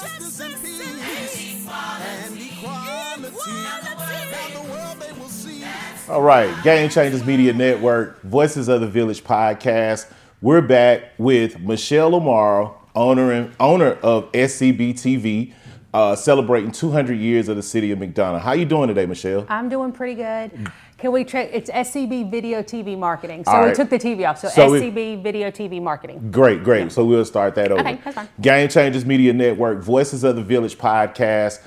justice and peace and equality. Now the world they will see. All right, Game Changers Media Network, Voices of the Village podcast. We're back with Michelle Amarra, owner and owner of SCB TV, uh, celebrating 200 years of the city of McDonough. How you doing today, Michelle? I'm doing pretty good. Can we check? It's SCB Video TV Marketing. So All we right. took the TV off. So, So SCB Video TV Marketing. Great, great. So we'll start that over. Okay, that's fine. Game Changers Media Network, Voices of the Village podcast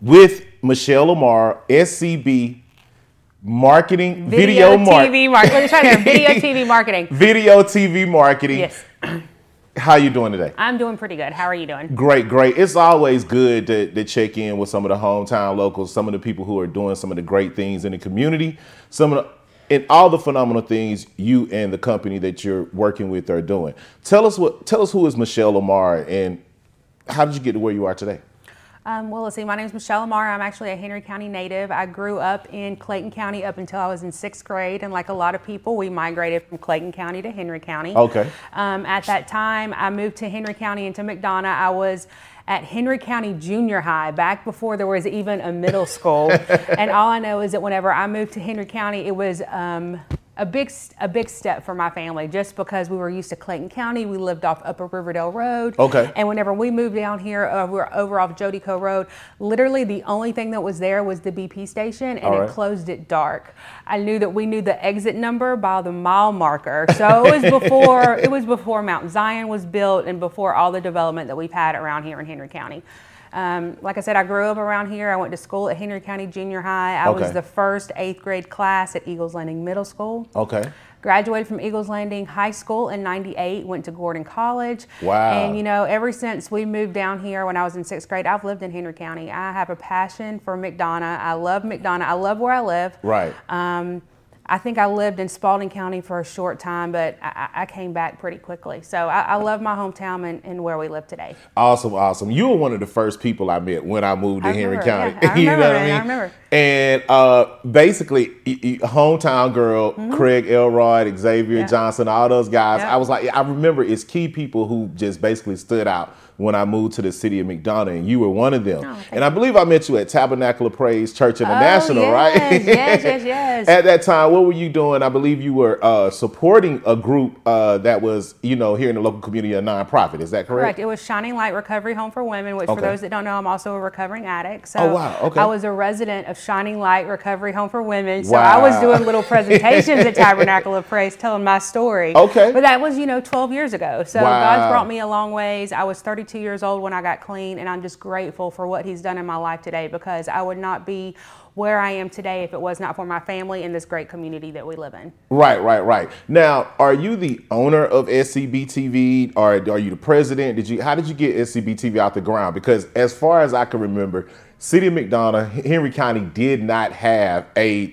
with Michelle Amarra, SCB Marketing, Video, Mar- TV Marketing. Let's try there. Video TV Marketing. Video TV Marketing. Yes, How you doing today? I'm doing pretty good. How are you doing? Great, great. It's always good to, to check in with some of the hometown locals, some of the people who are doing some of the great things in the community, some of the and all the phenomenal things you and the company that you're working with are doing. Tell us what tell us who is Michelle Amarra and how did you get to where you are today? Um, well, let's see. My name is Michelle Amarra. I'm actually a Henry County native. I grew up in Clayton County up until I was in sixth grade, and like a lot of people, we migrated from Clayton County to Henry County. Okay. Um, at that time, I moved to Henry County into McDonough. I was at Henry County Junior High back before there was even a middle school. and all I know is that whenever I moved to Henry County, it was um, a big a big step for my family just because we were used to Clayton County. We lived off Upper Riverdale Road. Okay. And whenever we moved down here, uh, we were over off Jodeco Road. Literally, the only thing that was there was the BP station, and All it closed at dark. I knew that we knew the exit number by the mile marker. So it was before it was before Mount Zion was built, and before all the development that we've had around here in Henry County. Um, like I said, I grew up around here. I went to school at Henry County Junior High. I Okay. was the first eighth grade class at Eagles Landing Middle School. Okay. Graduated from Eagles Landing High School in 98, went to Gordon College. Wow. And you know, ever since we moved down here when I was in sixth grade, I've lived in Henry County. I have a passion for McDonough. I love McDonough. I love where I live. Right. Um, I think I lived in Spalding County for a short time, but I, I came back pretty quickly. So I, I love my hometown and, and where we live today. Awesome, awesome. You were one of the first people I met when I moved to I Henry remember, County. yeah. I you know what I mean? I remember. And uh, basically, hometown girl, Craig Elrod, Xavier Mm-hmm. Yeah. Johnson, all those guys. Yeah. I was like, I remember it's key people who just basically stood out when I moved to the city of McDonough, and you were one of them. Oh, and I believe I met you at Tabernacle of Praise Church International, yes, right? yes, yes, yes. At that time, what were you doing? I believe you were uh, supporting a group uh, that was, you know, here in the local community, a nonprofit. Is that correct? Correct. It was Shining Light Recovery Home for Women, which Okay. for those that don't know, I'm also a recovering addict. So Oh, wow. Okay. I was a resident of Shining Light Recovery Home for Women. So I was doing little presentations at Tabernacle of Praise telling my story. Okay. But that was, you know, 12 years ago. So Wow. God's brought me a long ways. I was 32 years old when I got clean, and I'm just grateful for what He's done in my life today because I would not be where I am today if it was not for my family and this great community that we live in. Right, right, right. Now, are you the owner of SCB TV, or are you the president? Did you? How did you get SCB TV out the ground? Because as far as I can remember, City of McDonough, Henry County did not have a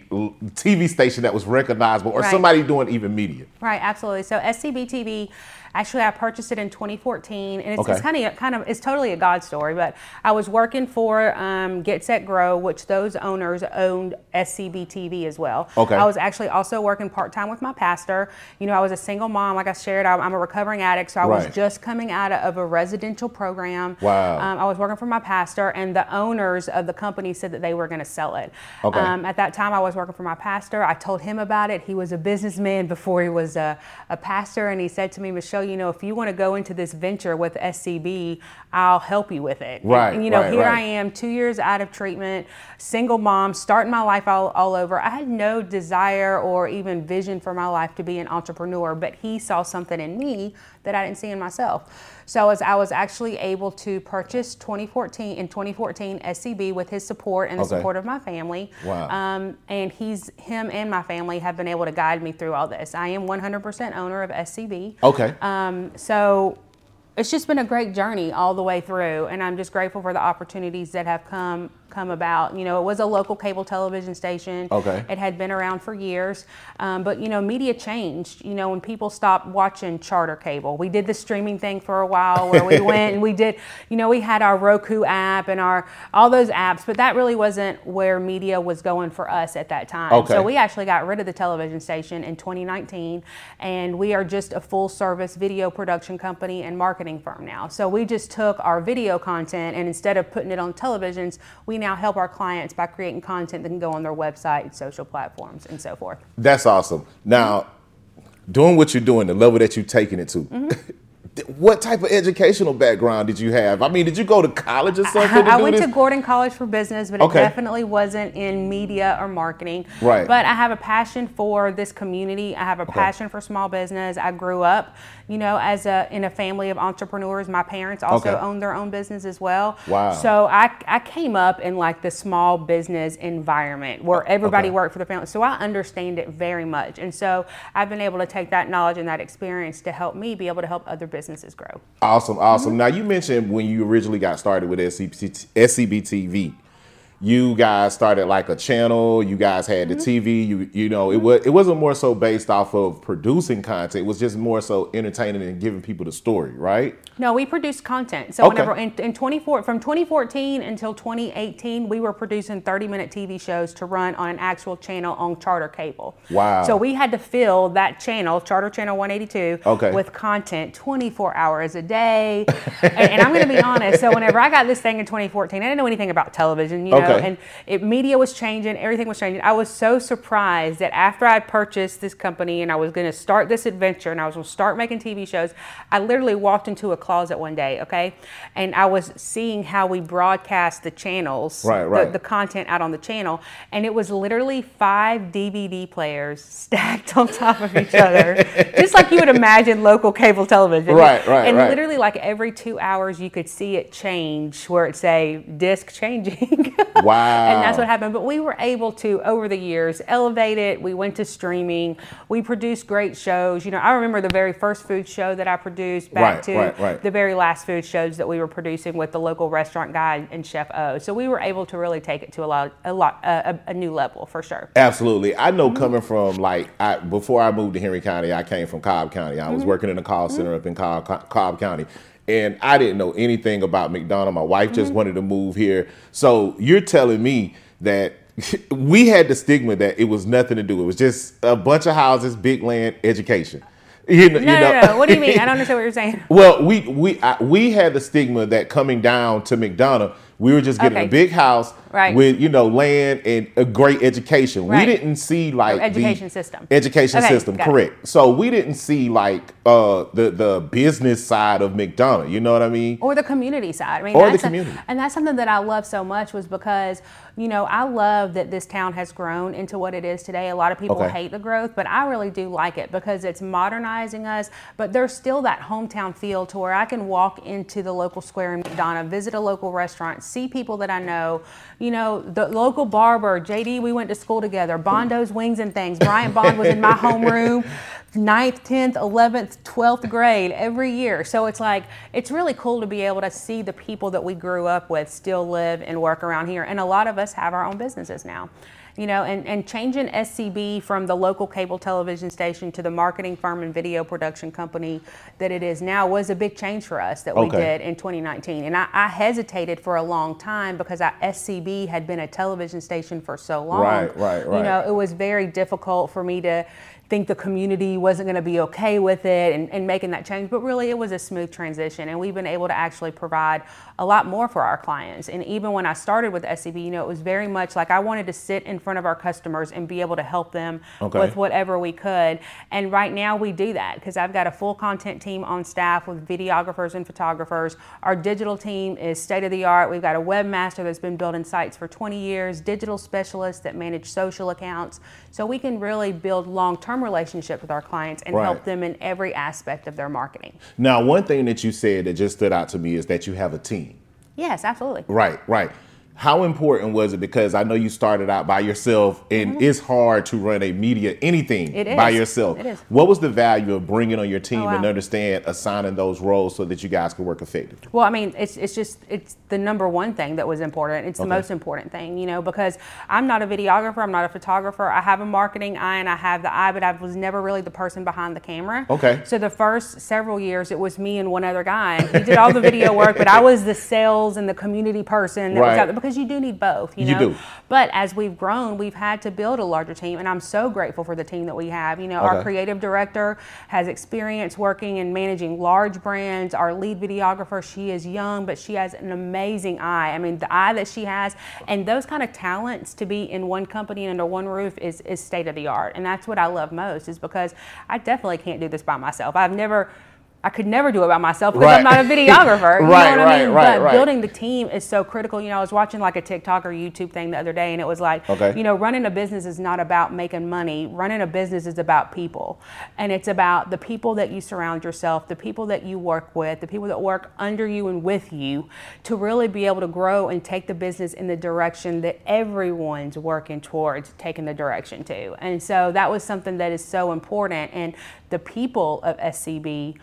TV station that was recognizable, or Right. somebody doing even media. Right, absolutely. So SCB TV, actually, I purchased it in 2014, and it's, Okay. it's kind of kind of it's totally a God story. But I was working for um, Get Set Grow, which those owners owned SCB TV as well. Okay. I was actually also working part time with my pastor. You know, I was a single mom, like I shared. I'm, I'm a recovering addict, so I Right. was just coming out of a residential program. Wow. Um, I was working for my pastor, and the owners of the company said that they were going to sell it. Okay. Um, at that time, I was working for my pastor. I told him about it. He was a businessman before he was a, a pastor, and he said to me, Michelle, you know, if you want to go into this venture with SCB, I'll help you with it. Right, And, you know, right, here right. I am, two years out of treatment, single mom, starting my life all, all over. I had no desire or even vision for my life to be an entrepreneur, but he saw something in me that I didn't see in myself. So as I was actually able to purchase 2014 in 2014 SCB with his support and the Okay. support of my family. Wow. Um, and he's him and my family have been able to guide me through all this. I am 100% owner of SCB. Okay. Um, so it's just been a great journey all the way through, and I'm just grateful for the opportunities that have come come about. You know, it was a local cable television station. Okay. It had been around for years, um, but you know, media changed. You know, when people stopped watching charter cable, we did the streaming thing for a while where we went and we did. You know, we had our Roku app and our all those apps, but that really wasn't where media was going for us at that time. Okay. So we actually got rid of the television station in 2019, and we are just a full service video production company and marketing firm now. So we just took our video content and instead of putting it on televisions, we now help our clients by creating content that can go on their website, social platforms, and so forth. That's awesome. Now, doing what you're doing, the level that you're taking it to. Mm-hmm. What type of educational background did you have? I mean, did you go to college or something? I do went this? to Gordon College for Business, but it definitely wasn't in media or marketing. Right. But I have a passion for this community. I have a passion for small business. I grew up, you know, as a in a family of entrepreneurs. My parents also Okay. owned their own business as well. Wow. So I I came up in like the small business environment where uh, everybody Okay. worked for the family. So I understand it very much. And so I've been able to take that knowledge and that experience to help me be able to help other businesses grow. Awesome, awesome. Mm-hmm. Now you mentioned when you originally got started with SCB, SCB TV, you guys started like a channel. You guys had Mm-hmm. the TV. You you know it was it wasn't more so based off of producing content. It was just more so entertaining and giving people the story, right? No, we produced content. So Okay. whenever in, in 24 from 2014 until 2018, we were producing 30 minute TV shows to run on an actual channel on charter cable. Wow. So we had to fill that channel, Charter Channel 182, Okay. with content 24 hours a day. and, and I'm going to be honest. So whenever I got this thing in 2014, I didn't know anything about television, you know, Okay. And it, media was changing, everything was changing. I was so surprised that after I purchased this company and I was going to start this adventure and I was going to start making TV shows, I literally walked into a closet one day, okay, and I was seeing how we broadcast the channels, Right, the- right. the content out on the channel, and it was literally five DVD players stacked on top of each other, just like you would imagine local cable television. Right, right, And right. literally, like every two hours, you could see it change, where it say disc changing. Wow. and that's what happened. But we were able to, over the years, elevate it. We went to streaming. We produced great shows. You know, I remember the very first food show that I produced back Right, to right, right. the very last food shows that we were producing with the local restaurant guy and Chef O. So we were able to really take it to a lot, a lot, a, a new level for sure. Absolutely. I know mm-hmm. coming from like I, before I moved to Henry County, I came from Cobb County. I was mm-hmm. working in a call mm-hmm. center up in Cobb, Cobb County. And I didn't know anything about McDonough. My wife just mm-hmm. wanted to move here. So you're telling me that we had the stigma that it was nothing to do. It was just a bunch of houses, big land, education. You know, No, you know? no, no. What do you mean? I don't understand what you're saying. Well, we we I, we had the stigma that coming down to McDonough, we were just getting Okay. a big house Right. with you know land and a great education. Right. We didn't see like the education system. Education Okay, system, got it. correct. So we didn't see like uh, the the business side of McDonough. You know what I mean? or the community side. I mean, Or the that's a- community. and that's something that I love so much was because, you know, I love that this town has grown into what it is today. A lot of people Okay. hate the growth, but I really do like it because it's modernizing us. But there's still that hometown feel to where I can walk into the local square in McDonough, visit a local restaurant, see people that I know. You know, the local barber, JD, we went to school together. Bondo's Wings and Things. Bryant Bond was in my homeroom. Ninth, 10th, 11th, 12th grade every year. So it's like, it's really cool to be able to see the people that we grew up with still live and work around here. And a lot of us have our own businesses now. You know, and, and changing SCB from the local cable television station to the marketing firm and video production company that it is now was a big change for us that we Okay. did in 2019. And I, I hesitated for a long time because I, SCB had been a television station for so long. Right, right, right. You know, it was very difficult for me to think the community wasn't going to be okay with it and, and making that change. But really, it was a smooth transition. And we've been able to actually provide a lot more for our clients. And even when I started with SCB, you know, it was very much like I wanted to sit in front of our customers and be able to help them Okay. with whatever we could. And right now, we do that because I've got a full content team on staff with videographers and photographers. Our digital team is state of the art. We've got a webmaster that's been building sites for 20 years, digital specialists that manage social accounts. So we can really build long term relationships with our clients and Right. help them in every aspect of their marketing. Now, one thing that you said that just stood out to me is that you have a team. Yes, absolutely. Right, right. How important was it? Because I know you started out by yourself, and it's hard to run a media anything Mm-hmm. By yourself. It is. What was the value of bringing on your team Oh, wow. and understand assigning those roles so that you guys could work effectively? Well, I mean, it's it's just it's the number one thing that was important. It's the Okay. most important thing, you know, because I'm not a videographer, I'm not a photographer. I have a marketing eye and I have the eye, but I was never really the person behind the camera. Okay. So the first several years, it was me and one other guy, he did all the video work, but I was the sales and the community person that was Right. out there because you do need both, you You know. do. But as we've grown, we've had to build a larger team, and I'm so grateful for the team that we have. You know, our creative director has experience working and managing large brands. Our lead videographer, she is young, but she has an amazing eye. I mean, the eye that she has, and those kind of talents to be in one company and under one roof is, is state of the art. And that's what I love most, is because I definitely can't do this by myself. I've never. I could never do it by myself because I'm not a videographer. You Right, know what I right, mean? right, but right. building the team is so critical. You know, I was watching like a TikTok or YouTube thing the other day, and it was like, Okay. you know, running a business is not about making money. Running a business is about people. And it's about the people that you surround yourself, the people that you work with, the people that work under you and with you to really be able to grow and take the business in the direction that everyone's working towards taking the direction to. And so that was something that is so important. And the people of SCB,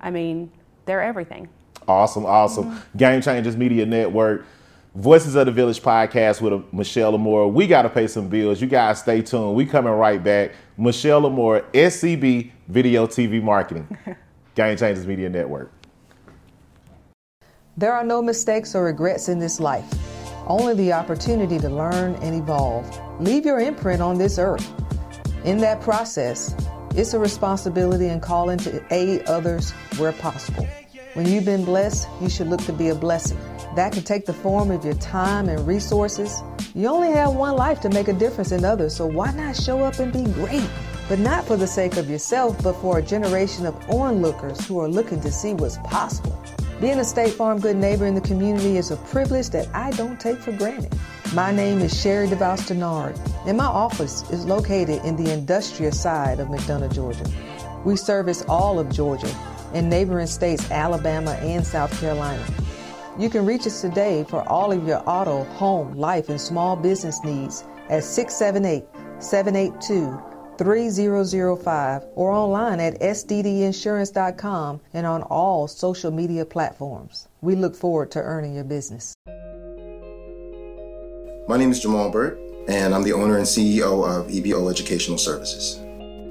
I mean, they're everything. Awesome, awesome. Mm-hmm. Game Changers Media Network, Voices of the Village podcast with Michelle Amarra. We got to pay some bills. You guys stay tuned. We coming right back. Michelle Amarra, SCB Video TV Marketing, Game Changers Media Network. There are no mistakes or regrets in this life, only the opportunity to learn and evolve. Leave your imprint on this earth. In that process, it's a responsibility and calling to aid others where possible. When you've been blessed, you should look to be a blessing. That can take the form of your time and resources. You only have one life to make a difference in others, so why not show up and be great? But not for the sake of yourself, but for a generation of onlookers who are looking to see what's possible. Being a State Farm good neighbor in the community is a privilege that I don't take for granted. My name is Sherry DeVos Denard, and my office is located in the industrial side of McDonough, Georgia. We service all of Georgia and neighboring states Alabama and South Carolina. You can reach us today for all of your auto, home, life, and small business needs at 678 782 3005 or online at sddinsurance.com and on all social media platforms. We look forward to earning your business. My name is Jamal Burt, and I'm the owner and CEO of EBO Educational Services.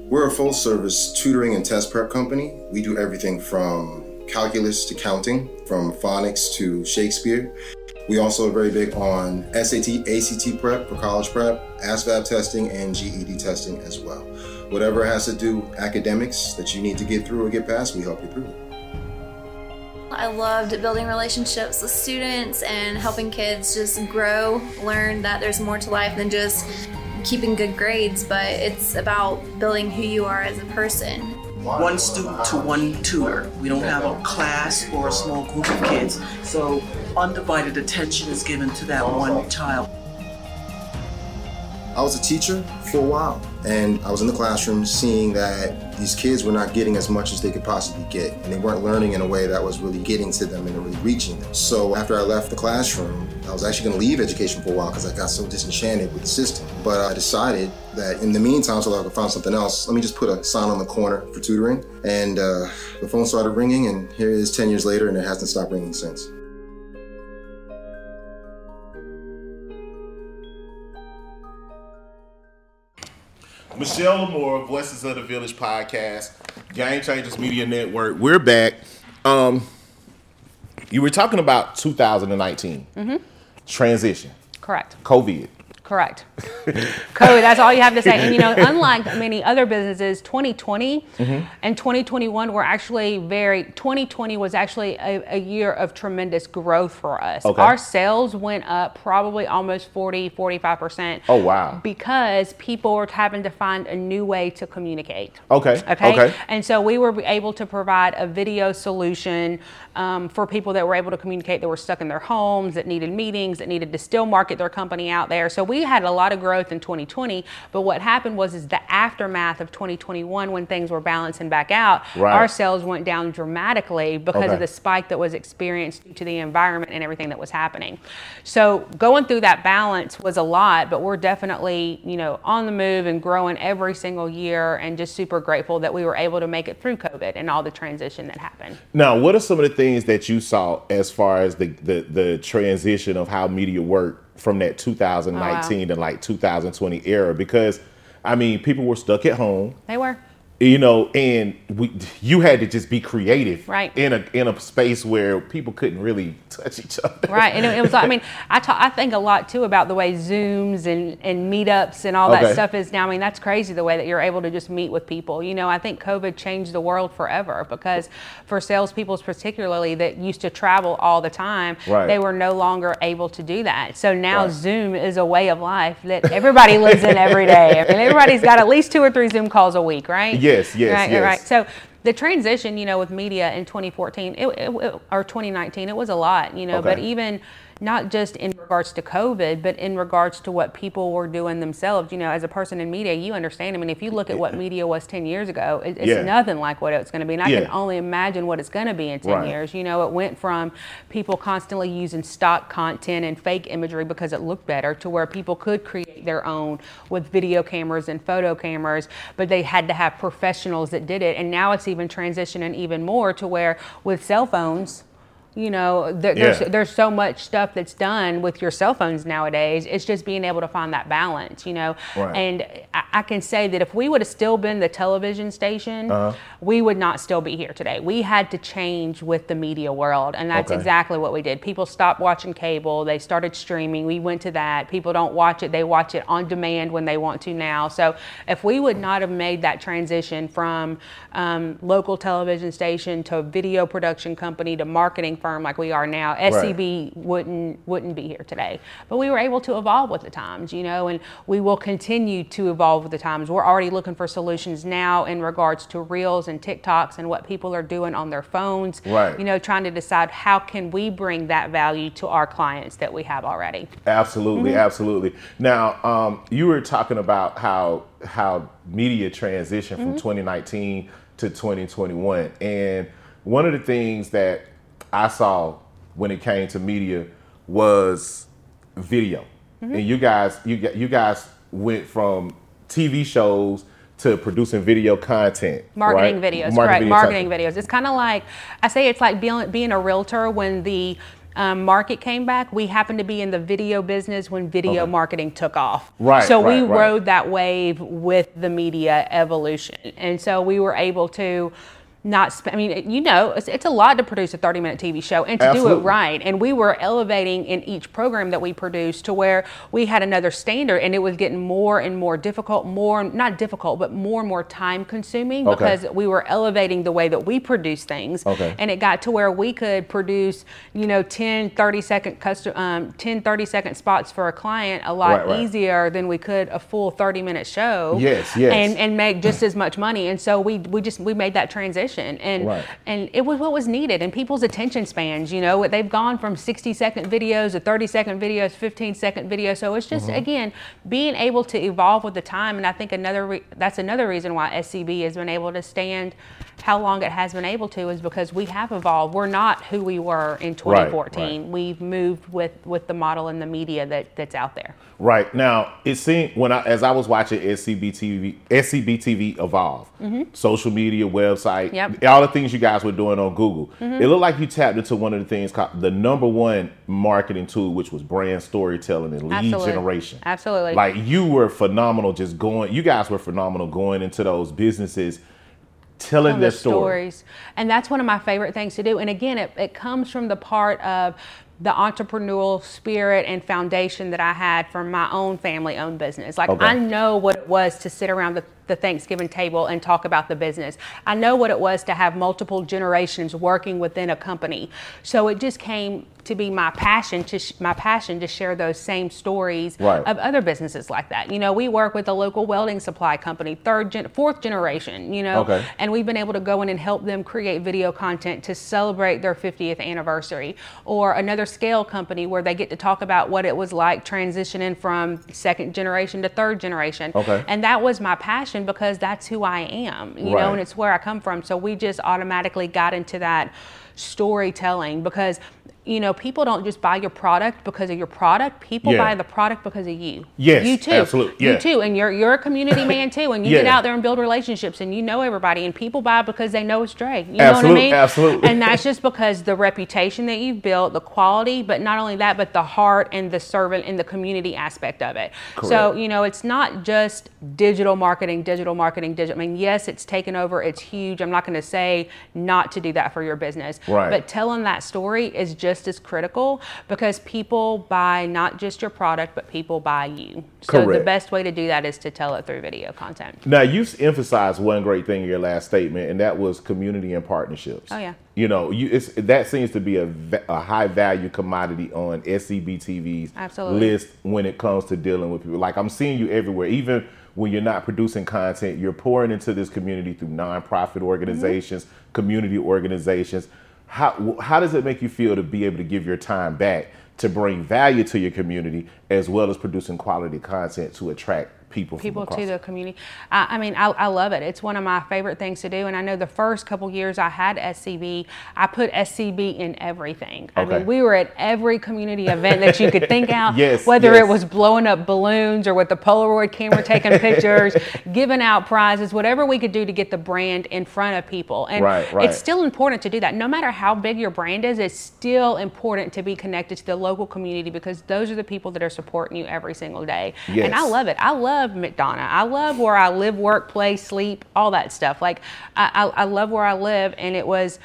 We're a full service tutoring and test prep company. We do everything from calculus to counting, from phonics to Shakespeare. We also are very big on SAT, ACT prep for college prep, ASVAB testing, and GED testing as well. Whatever has to do academics that you need to get through or get past, we help you through it. I loved building relationships with students and helping kids just grow, learn that there's more to life than just keeping good grades, but it's about building who you are as a person. one student to one tutor. We don't have a class or a small group of kids. So undivided attention is given to that one child. I was a teacher for a while, and I was in the classroom seeing that these kids were not getting as much as they could possibly get, and they weren't learning in a way that was really getting to them and really reaching them. So after I left the classroom, I was actually going to leave education for a while because I got so disenchanted with the system. But I decided that in the meantime, so I could find something else, let me just put a sign on the corner for tutoring. And uh, the phone started ringing, and here it is 10 years later, and it hasn't stopped ringing since. Michelle Amarra, Voices of the Village podcast, Game Changers Media Network. We're back. Um, you were talking about 2019 Mm-hmm. transition, Correct. COVID. Correct. Code, that's all you have to say. And you know, unlike many other businesses, 2020 Mm-hmm. and 2021 were actually very, 2020 was actually a, a year of tremendous growth for us. Okay. Our sales went up probably almost 40, 45%. Oh, wow. Because people were having to find a new way to communicate. Okay. Okay. Okay. And so we were able to provide a video solution um, for people that were able to communicate that were stuck in their homes, that needed meetings, that needed to still market their company out there. So we we had a lot of growth in 2020, but what happened was is the aftermath of 2021 when things were balancing back out, Right. our sales went down dramatically because Okay. of the spike that was experienced due to the environment and everything that was happening. So going through that balance was a lot, but we're definitely, you know, on the move and growing every single year and just super grateful that we were able to make it through COVID and all the transition that happened. Now, what are some of the things that you saw as far as the the, the transition of how media worked from that 2019 to like 2020 era? Because I mean, people were stuck at home, They were. You know, and we you had to just be creative, Right. In a in a space where people couldn't really touch each other, Right, and it, it was. I mean, I ta- I think a lot too about the way Zooms and and meetups and all Okay. that stuff is now. I mean, that's crazy the way that you're able to just meet with people. You know, I think COVID changed the world forever because for salespeople particularly that used to travel all the time, Right. they were no longer able to do that. So now Right. Zoom is a way of life that everybody lives in every day. I mean, everybody's got at least two or three Zoom calls a week, right? Yes, yes, right, yes. Right. So the transition, you know, with media in 2014 it, it, or 2019, it was a lot, you know, but even not just in regards to COVID, but in regards to what people were doing themselves. You know, as a person in media, you understand. I mean, if you look at what media was 10 years ago, it, it's Yeah. nothing like what it's going to be. And I can only imagine what it's going to be in 10 Right. years. You know, it went from people constantly using stock content and fake imagery because it looked better to where people could create their own with video cameras and photo cameras, but they had to have professionals that did it. And now it's even transitioning even more to where with cell phones, you know, there, there's Yeah. there's so much stuff that's done with your cell phones nowadays. It's just being able to find that balance, you know. Right. And I, I can say that if we would have still been the television station, Uh-huh. we would not still be here today. We had to change with the media world, and that's Okay. exactly what we did. People stopped watching cable; they started streaming. We went to that. People don't watch it; they watch it on demand when they want to now. So, if we would not have made that transition from um, local television station to video production company to marketing firm like we are now, SCB wouldn't wouldn't be here today. But we were able to evolve with the times, you know, and we will continue to evolve with the times. We're already looking for solutions now in regards to reels and TikToks and what people are doing on their phones. Right. You know, trying to decide how can we bring that value to our clients that we have already. Absolutely, Mm-hmm. absolutely. Now, um, you were talking about how how media transitioned from Mm-hmm. 2019 to 2021, and one of the things that I saw when it came to media was video. Mm-hmm. And you guys, you you guys went from TV shows to producing video content, Marketing right? videos, Marketing correct? video Marketing content. videos. It's kind of like I say, it's like being being a realtor when the um, market came back. We happened to be in the video business when video Okay. marketing took off. Right, So we right, right. rode that wave with the media evolution, and so we were able to. Not, sp- I mean, you know, it's, it's a lot to produce a 30 minute TV show and to do it right. And we were elevating in each program that we produced to where we had another standard and it was getting more and more difficult, more, not difficult, but more and more time consuming Okay. because we were elevating the way that we produce things. Okay. And it got to where we could produce, you know, 10, 30 second custom, um, 10, 30 second spots for a client a lot Right, right. easier than we could a full 30 minute show. Yes, yes. And, and make just as much money. And so we, we just, we made that transition and, Right. and it was what was needed and people's attention spans, you know, they've gone from 60 second videos to 30 second videos, 15 second videos. So it's just, Mm-hmm. again, being able to evolve with the time. And I think another, re- that's another reason why SCB has been able to stand how long it has been able to is because we have evolved. We're not who we were in 2014. right. We've moved with, with the model and the media that, that's out there. Right now, it seemed when I as I was watching SCBTV SCBTV SCB TV evolve, social media, website, Mm-hmm. Yep. Mm-hmm. all the things you guys were doing on Google. It looked like you tapped into one of the things called the number one marketing tool, which was brand storytelling and lead Absolutely. generation. Absolutely. Like you were phenomenal, just going. You guys were phenomenal going into those businesses, telling telling their the story. stories. And that's one of my favorite things to do. And again, it, it comes from the part of the entrepreneurial spirit and foundation that I had from my own family owned business. Like Okay. I know what it was to sit around the the Thanksgiving table and talk about the business. I know what it was to have multiple generations working within a company. So it just came to be my passion to sh- my passion to share those same stories Right. of other businesses like that. You know, we work with a local welding supply company, third gen- fourth generation, you know, Okay. and we've been able to go in and help them create video content to celebrate their 50th anniversary or another scale company where they get to talk about what it was like transitioning from second generation to third generation Okay. and that was my passion because that's who i am you Right. know and it's where i come from so we just automatically got into that storytelling because you know people don't just buy your product because of your product people Yeah. buy the product because of you Yes, you too Absolutely. yeah. you too and you're you're a community man too and you get out there and build relationships and you know everybody and people buy because they know it's Dre. You know what I mean? absolutely. And that's just because the reputation that you've built, the quality, but not only that, but the heart and the servant and the community aspect of it. Correct. So, you know, it's not just digital marketing, digital marketing, digital. I mean, yes, it's taken over, it's huge. I'm not going to say not to do that for your business. Right. But telling that story is just as critical because people buy not just your product, but people buy you. So the best way to do that is to tell it through video content. Now you emphasized one great thing in your last statement, and that was community and partnerships. Oh, yeah. You know, you it's, that seems to be a, a high value commodity on SCBTV's Absolutely. list when it comes to dealing with people. Like I'm seeing you everywhere, even when you're not producing content, you're pouring into this community through nonprofit organizations, mm-hmm. community organizations. How how does it make you feel to be able to give your time back to bring value to your community as well as producing quality content to attract people people to the community. I, I mean, I, I love it. It's one of my favorite things to do. And I know the first couple years I had SCB, I put SCB in everything. I Okay. mean, we were at every community event that you could think out. Yes, Whether yes. it was blowing up balloons or with the Polaroid camera taking pictures, giving out prizes, whatever we could do to get the brand in front of people. And Right, right. it's still important to do that. No matter how big your brand is, it's still important to be connected to the local community because those are the people that are supporting you every single day. Yes. And I love it. I love McDonough. I love where I live, work, play, sleep, all that stuff. Like I, I, I love where I live, and it was.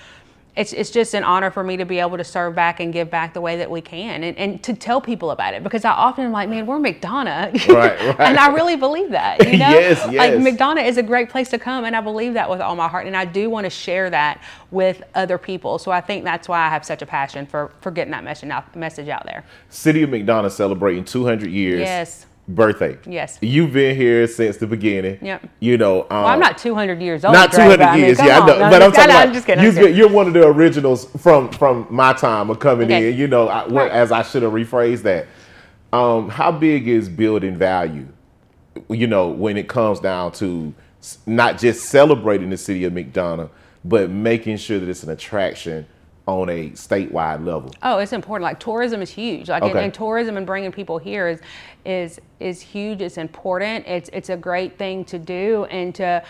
It's, it's just an honor for me to be able to serve back and give back the way that we can and, and to tell people about it because I often am like, man, we're McDonough. Right, right. and I really believe that, you know? Yes, Like yes. McDonough is a great place to come and I believe that with all my heart and I do want to share that with other people. So I think that's why I have such a passion for, for getting that message out, message out there. City of McDonough celebrating 200 years. Yes. Birthday. Yes. You've been here since the beginning. Yep. You know. Um, Well, I'm not 200 years old. Not Dre, 200 but I mean, years, yeah, I know. No, but I'm just- talking about I'm just kidding. You've been, you're one of the originals from from my time of coming Okay. in. You know, I, Right. as I should have rephrased that. Um, how big is building value? You know, when it comes down to not just celebrating the city of McDonough, but making sure that it's an attraction on a statewide level. Oh, it's important. Like tourism is huge. Like and, Okay. and tourism and bringing people here is is is huge. It's important. It's it's a great thing to do and to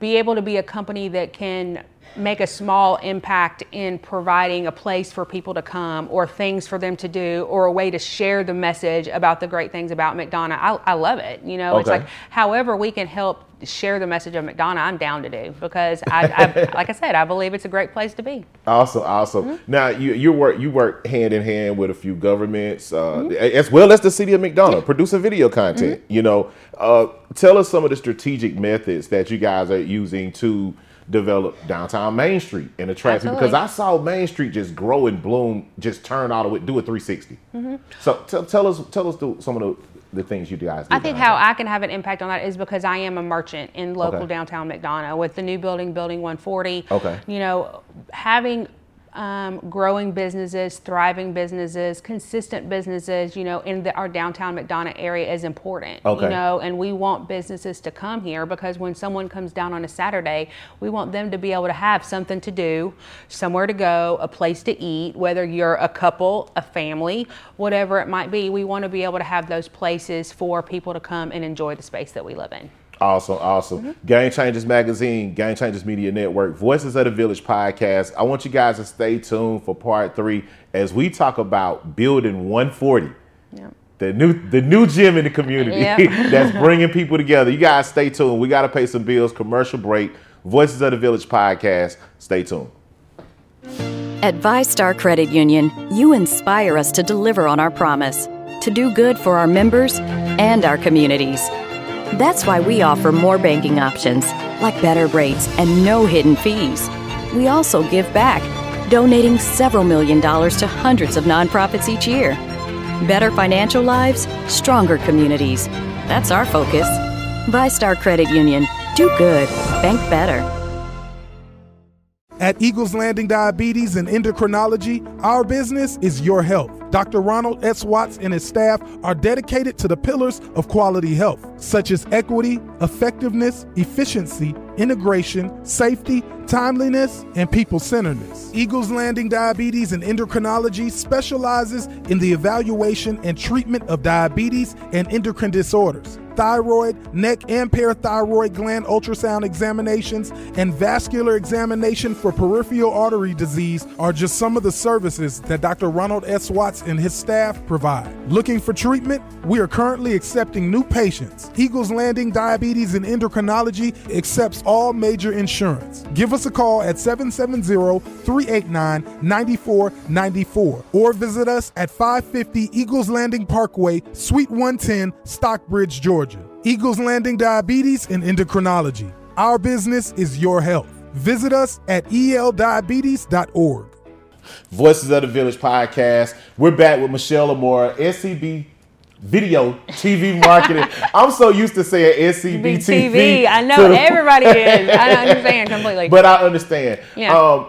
be able to be a company that can make a small impact in providing a place for people to come or things for them to do or a way to share the message about the great things about McDonough. I, I love it. You know, it's like however we can help share the message of McDonough, I'm down to do because I, I like I said, I believe it's a great place to be. Awesome, awesome. Mm-hmm. Now you you work you work hand in hand with a few governments, uh, Mm-hmm. as well as the city of McDonough, producing video content. Mm-hmm. You know, uh, tell us some of the strategic methods that you guys are using to develop downtown Main Street and attract people. Because I saw Main Street just grow and bloom, just turn out the way, do a 360. Mm-hmm. So tell tell us tell us the, some of the, the things you guys do. I think how that. I can have an impact on that is because I am a merchant in local Okay. downtown McDonough with the new building, Building 140. Okay. You know, having um, growing businesses, thriving businesses, consistent businesses, you know, in the, our downtown McDonough area is important. Okay. You know, and we want businesses to come here because when someone comes down on a Saturday, we want them to be able to have something to do, somewhere to go, a place to eat, whether you're a couple, a family, whatever it might be. We want to be able to have those places for people to come and enjoy the space that we live in. Awesome, awesome. Mm-hmm. Game Changers Magazine, Game Changers Media Network, Voices of the Village podcast. I want you guys to stay tuned for part three as we talk about building 140. Yep. The new the new gym in the community Yep. that's bringing people together. You guys stay tuned. We got to pay some bills. Commercial break. Voices of the Village podcast. Stay tuned. At VyStar Credit Union, you inspire us to deliver on our promise to do good for our members and our communities. That's why we offer more banking options, like better rates and no hidden fees. We also give back, donating several million dollars to hundreds of nonprofits each year. Better financial lives, stronger communities. That's our focus. VyStar Credit Union. Do good. Bank better. At Eagles Landing Diabetes and Endocrinology, our business is your health. Dr. Ronald S. Watts and his staff are dedicated to the pillars of quality health, such as equity, effectiveness, efficiency, integration, safety, timeliness, and people centeredness. Eagles Landing Diabetes and Endocrinology specializes in the evaluation and treatment of diabetes and endocrine disorders thyroid, neck and parathyroid gland ultrasound examinations, and vascular examination for peripheral artery disease are just some of the services that Dr. Ronald S. Watts and his staff provide. Looking for treatment? We are currently accepting new patients. Eagles Landing Diabetes and Endocrinology accepts all major insurance. Give us a call at 770-389-9494 or visit us at 550 Eagles Landing Parkway, Suite 110, Stockbridge, Georgia. Eagles Landing Diabetes and Endocrinology. Our business is your health. Visit us at eldiabetes.org. Voices of the Village podcast. We're back with Michelle Amarra, SCB Video TV Marketing. I'm so used to saying SCB TV. TV. I know to the- everybody is. I understand completely. but I understand. Yeah. Um,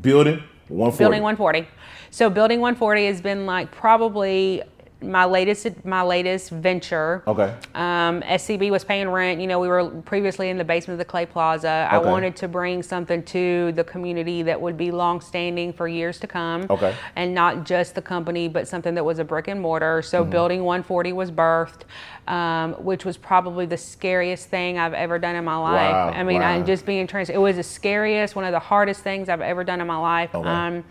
building 140. Building 140. So building 140 has been like probably my latest my latest venture. Okay. Um, SCB was paying rent. You know, we were previously in the basement of the Clay Plaza. Okay. I wanted to bring something to the community that would be long standing for years to come. Okay. And not just the company, but something that was a brick and mortar. So Mm-hmm. building 140 was birthed, um, which was probably the scariest thing I've ever done in my life. Wow, I mean, wow. I'm just being trans. It was the scariest, one of the hardest things I've ever done in my life. Okay. Um,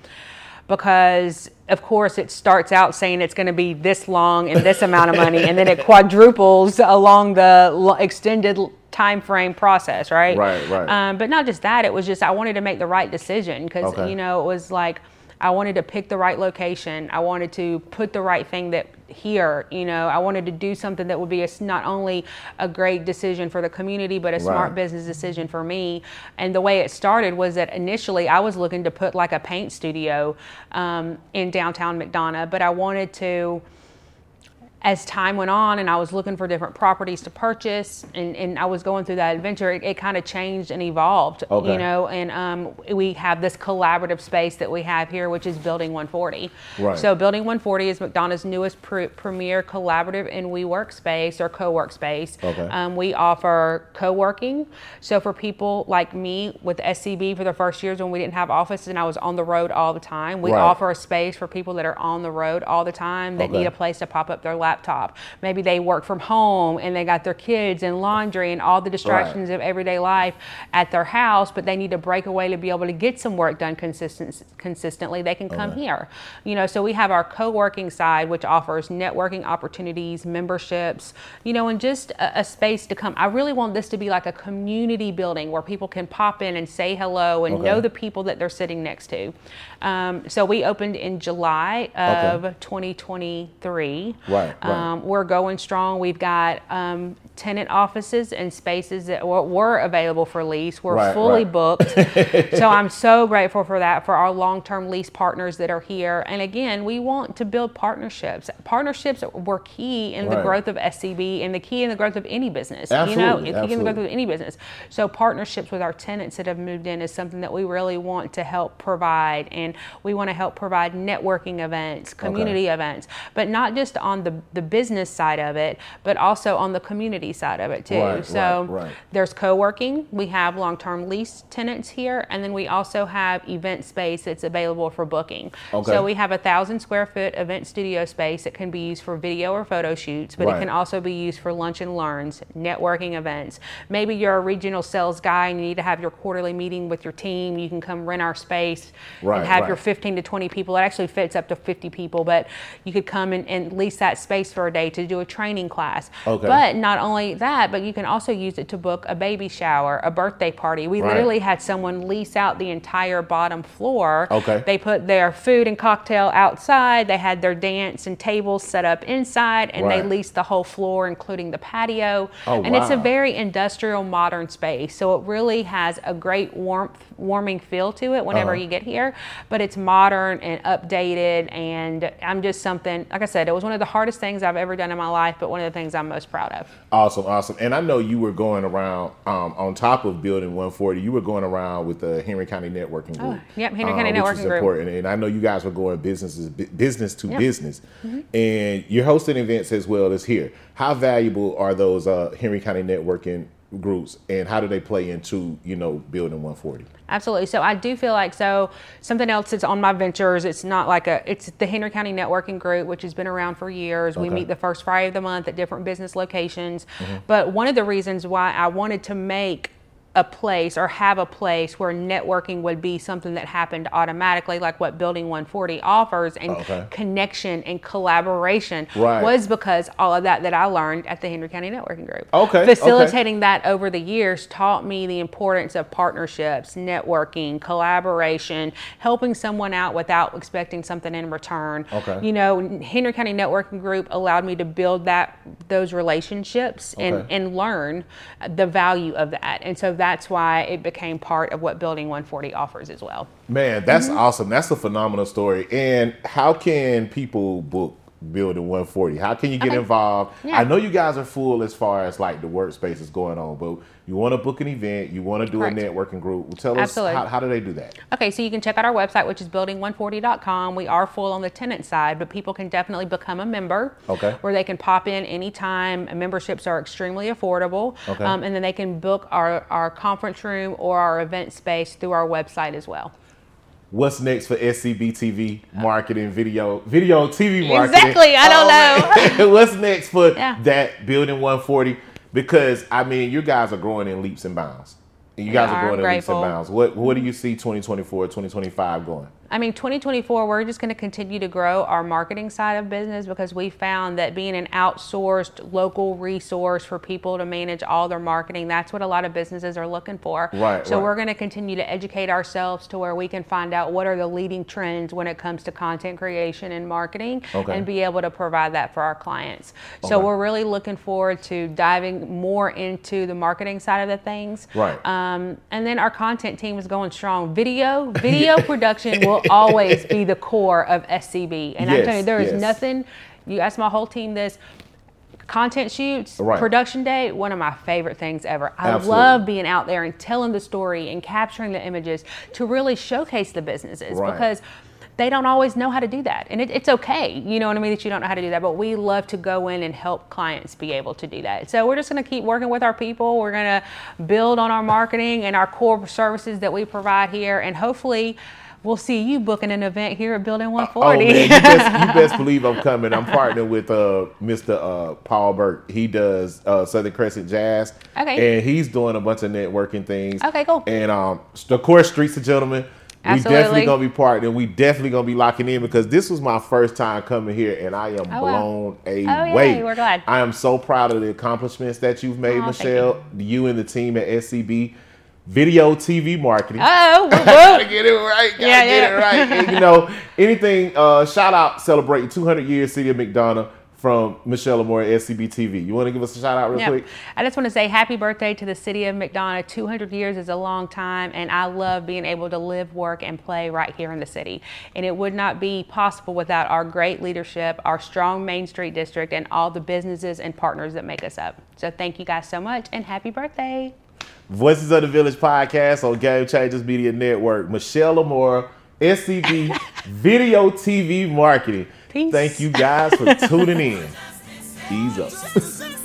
because of course it starts out saying it's going to be this long and this amount of money and then it quadruples along the extended time frame process right Right, right. um, but not just that it was just i wanted to make the right decision because Okay. you know it was like i wanted to pick the right location i wanted to put the right thing that here you know i wanted to do something that would be a not only a great decision for the community but a smart business decision for me. And the way it started was that initially I was looking to put like a paint studio um, in downtown McDonough, but I wanted to. As time went on and I was looking for different properties to purchase and, and I was going through that adventure, it, it kind of changed and evolved, Okay. you know, and um, we have this collaborative space that we have here, which is Building 140. Right. So Building 140 is McDonough's newest pr- premier collaborative and WeWork space or co-work space. Okay. Um, we offer co-working. So for people like me with SCB for the first years when we didn't have offices and I was on the road all the time, we Right. offer a space for people that are on the road all the time that Okay. need a place to pop up their laptop. Maybe they work from home and they got their kids and laundry and all the distractions of everyday life at their house, but they need to break away to be able to get some work done consistent, consistently. They can come here. You know, so we have our co-working side, which offers networking opportunities, memberships, you know, and just a, a space to come. I really want this to be like a community building where people can pop in and say hello and Okay. know the people that they're sitting next to. Um, so we opened in July of 2023. Right, right. Um, we're going strong. We've got um, tenant offices and spaces that were, were available for lease. We're Right, fully right. booked. so I'm so grateful for that for our long-term lease partners that are here. And again, we want to build partnerships. Partnerships were key in the growth of SCB and the key in the growth of any business. Absolutely, you know, key in the growth of any business. So partnerships with our tenants that have moved in is something that we really want to help provide, and we want to help provide networking events, community events, but not just on the the business side of it, but also on the community side of it too. Right, so right, right. there's co-working. We have long-term lease tenants here, and then we also have event space that's available for booking. Okay. So we have a thousand square foot event studio space that can be used for video or photo shoots, but it can also be used for lunch and learns, networking events. Maybe you're a regional sales guy and you need to have your quarterly meeting with your team. You can come rent our space and have your 15 to 20 people. It actually fits up to 50 people, but you could come and, and lease that space space for a day to do a training class. Okay. But not only that, but you can also use it to book a baby shower, a birthday party. We Right. literally had someone lease out the entire bottom floor. Okay. They put their food and cocktail outside. They had their dance and tables set up inside, and they leased the whole floor, including the patio. Oh, and it's a very industrial, modern space. So it really has a great warmth, warming feel to it whenever Uh-huh. you get here. But it's modern and updated, and I'm just something. Like I said, it was one of the hardest things I've ever done in my life, but one of the things I'm most proud of. Awesome, awesome. And I know you were going around um, on top of building 140. You were going around with the Henry County Networking Group. Oh, yep, Henry County which is Networking Group. important. And I know you guys were going businesses, bu- business to Yep. business, Mm-hmm. and you're hosting events as well as here. How valuable are those uh, Henry County Networking groups, and how do they play into you know building 140? Absolutely. So I do feel like so something else that's on my ventures. It's not like a. It's the Henry County Networking Group, which has been around for years. We meet the first Friday of the month at different business locations. Mm-hmm. But one of the reasons why I wanted to make a place or have a place where networking would be something that happened automatically, like what Building 140 offers, and Okay. connection and collaboration Right. was because all of that that I learned at the Henry County Networking Group. Okay, okay. Facilitating that over the years taught me the importance of partnerships, networking, collaboration, helping someone out without expecting something in return. Okay. You know, Henry County Networking Group allowed me to build that those relationships and, Okay. and learn the value of that. And so that's why it became part of what Building 140 offers as well. Man, that's Mm-hmm. awesome. That's a phenomenal story. And how can people book Building 140? How can you get Okay. involved? Yeah. I know you guys are full as far as like the workspace is going on, but you want to book an event, you want to do Correct. a networking group. Well, tell us Absolutely. how, how do they do that? Okay, so you can check out our website, which is building140.com. We are full on the tenant side, but people can definitely become a member. Okay. Where they can pop in anytime. Memberships are extremely affordable. Okay. Um, and then they can book our, our conference room or our event space through our website as well. What's next for SCB TV marketing, video, video, TV marketing? Exactly, I don't oh, know. What's next for Yeah. that Building 140? Because I mean, you guys are growing in leaps and bounds. You guys are are, growing in leaps and bounds. What What do you see 2024, 2025 going? I mean, 2024, we're just going to continue to grow our marketing side of business because we found that being an outsourced local resource for people to manage all their marketing, that's what a lot of businesses are looking for. Right, So right. we're going to continue to educate ourselves to where we can find out what are the leading trends when it comes to content creation and marketing Okay. and be able to provide that for our clients. So Okay. we're really looking forward to diving more into the marketing side of the things. Right. Um, and then our content team is going strong. Video, video production will always be the core of SCB. And I'm telling you, there is yes. nothing. You ask my whole team this. Content shoots, Right. production day, one of my favorite things ever. I Absolutely. love being out there and telling the story and capturing the images to really showcase the businesses Right. because they don't always know how to do that. And it, it's okay, you know what I mean, that you don't know how to do that. But we love to go in and help clients be able to do that. So we're just going to keep working with our people. We're going to build on our marketing and our core services that we provide here. And hopefully, we'll see you booking an event here at Building 140. Oh 140. man, you best, you best believe I'm coming. I'm partnering with uh, Mr. Uh, Paul Burke. He does uh, Southern Crescent Jazz. Okay. And he's doing a bunch of networking things. Okay, cool. And um, of course, Streets of Gentlemen. We definitely gonna be partnering. We definitely gonna be locking in because this was my first time coming here, and I am Oh, wow. blown yay, away. we're glad. I am so proud of the accomplishments that you've made, thank Michelle. You. and the team at SCB Video TV Marketing. Oh, gotta get it right. Gotta Yeah, get yeah. it right. And, you know, anything, uh, shout out celebrating 200 years City of McDonough from Michelle Amarra at SCB TV. You want to give us a shout out real Yep. quick? I just want to say happy birthday to the city of McDonough. 200 years is a long time, and I love being able to live, work, and play right here in the city. And it would not be possible without our great leadership, our strong Main Street district, and all the businesses and partners that make us up. So thank you guys so much, and happy birthday. Voices of the Village podcast on Game Changers Media Network. Michelle Amarra, SCB Video TV Marketing. Peace. Thank you guys for tuning in. Ease up.